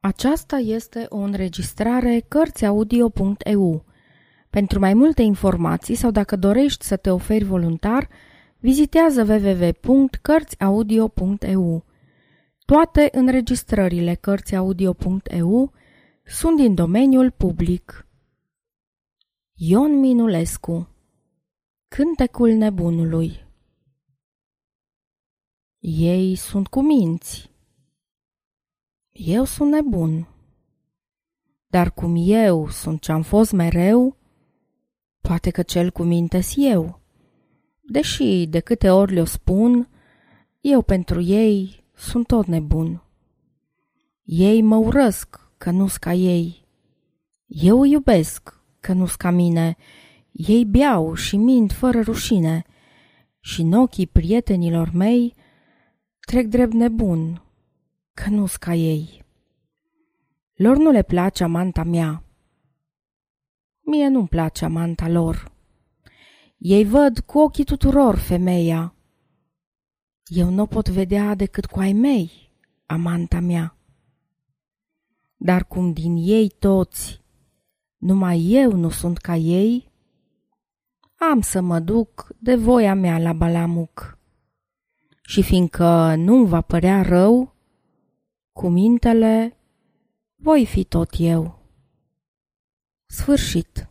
Aceasta este o înregistrare Cărțiaudio.eu. Pentru mai multe informații sau dacă dorești să te oferi voluntar, vizitează www.cărțiaudio.eu. Toate înregistrările Cărțiaudio.eu sunt din domeniul public. Ion Minulescu Cântecul nebunului Ei sunt cu minți eu sunt nebun. Dar cum eu sunt ce-am fost mereu, poate că cel cu minte eu. Deși de câte ori le-o spun, eu pentru ei sunt tot nebun. Ei mă urăsc că nu-s ca ei. Eu îi iubesc că nu-s ca mine. Ei beau și mint fără rușine. Și în ochii prietenilor mei trec drept nebun că nu-s ca ei. Lor nu le place amanta mea. Mie nu-mi place amanta lor. Ei văd cu ochii tuturor femeia. Eu nu pot vedea decât cu ai mei amanta mea. Dar cum din ei toți, numai eu nu sunt ca ei, am să mă duc de voia mea la balamuc. Și fiindcă nu va părea rău, cu mintele voi fi tot eu. Sfârșit.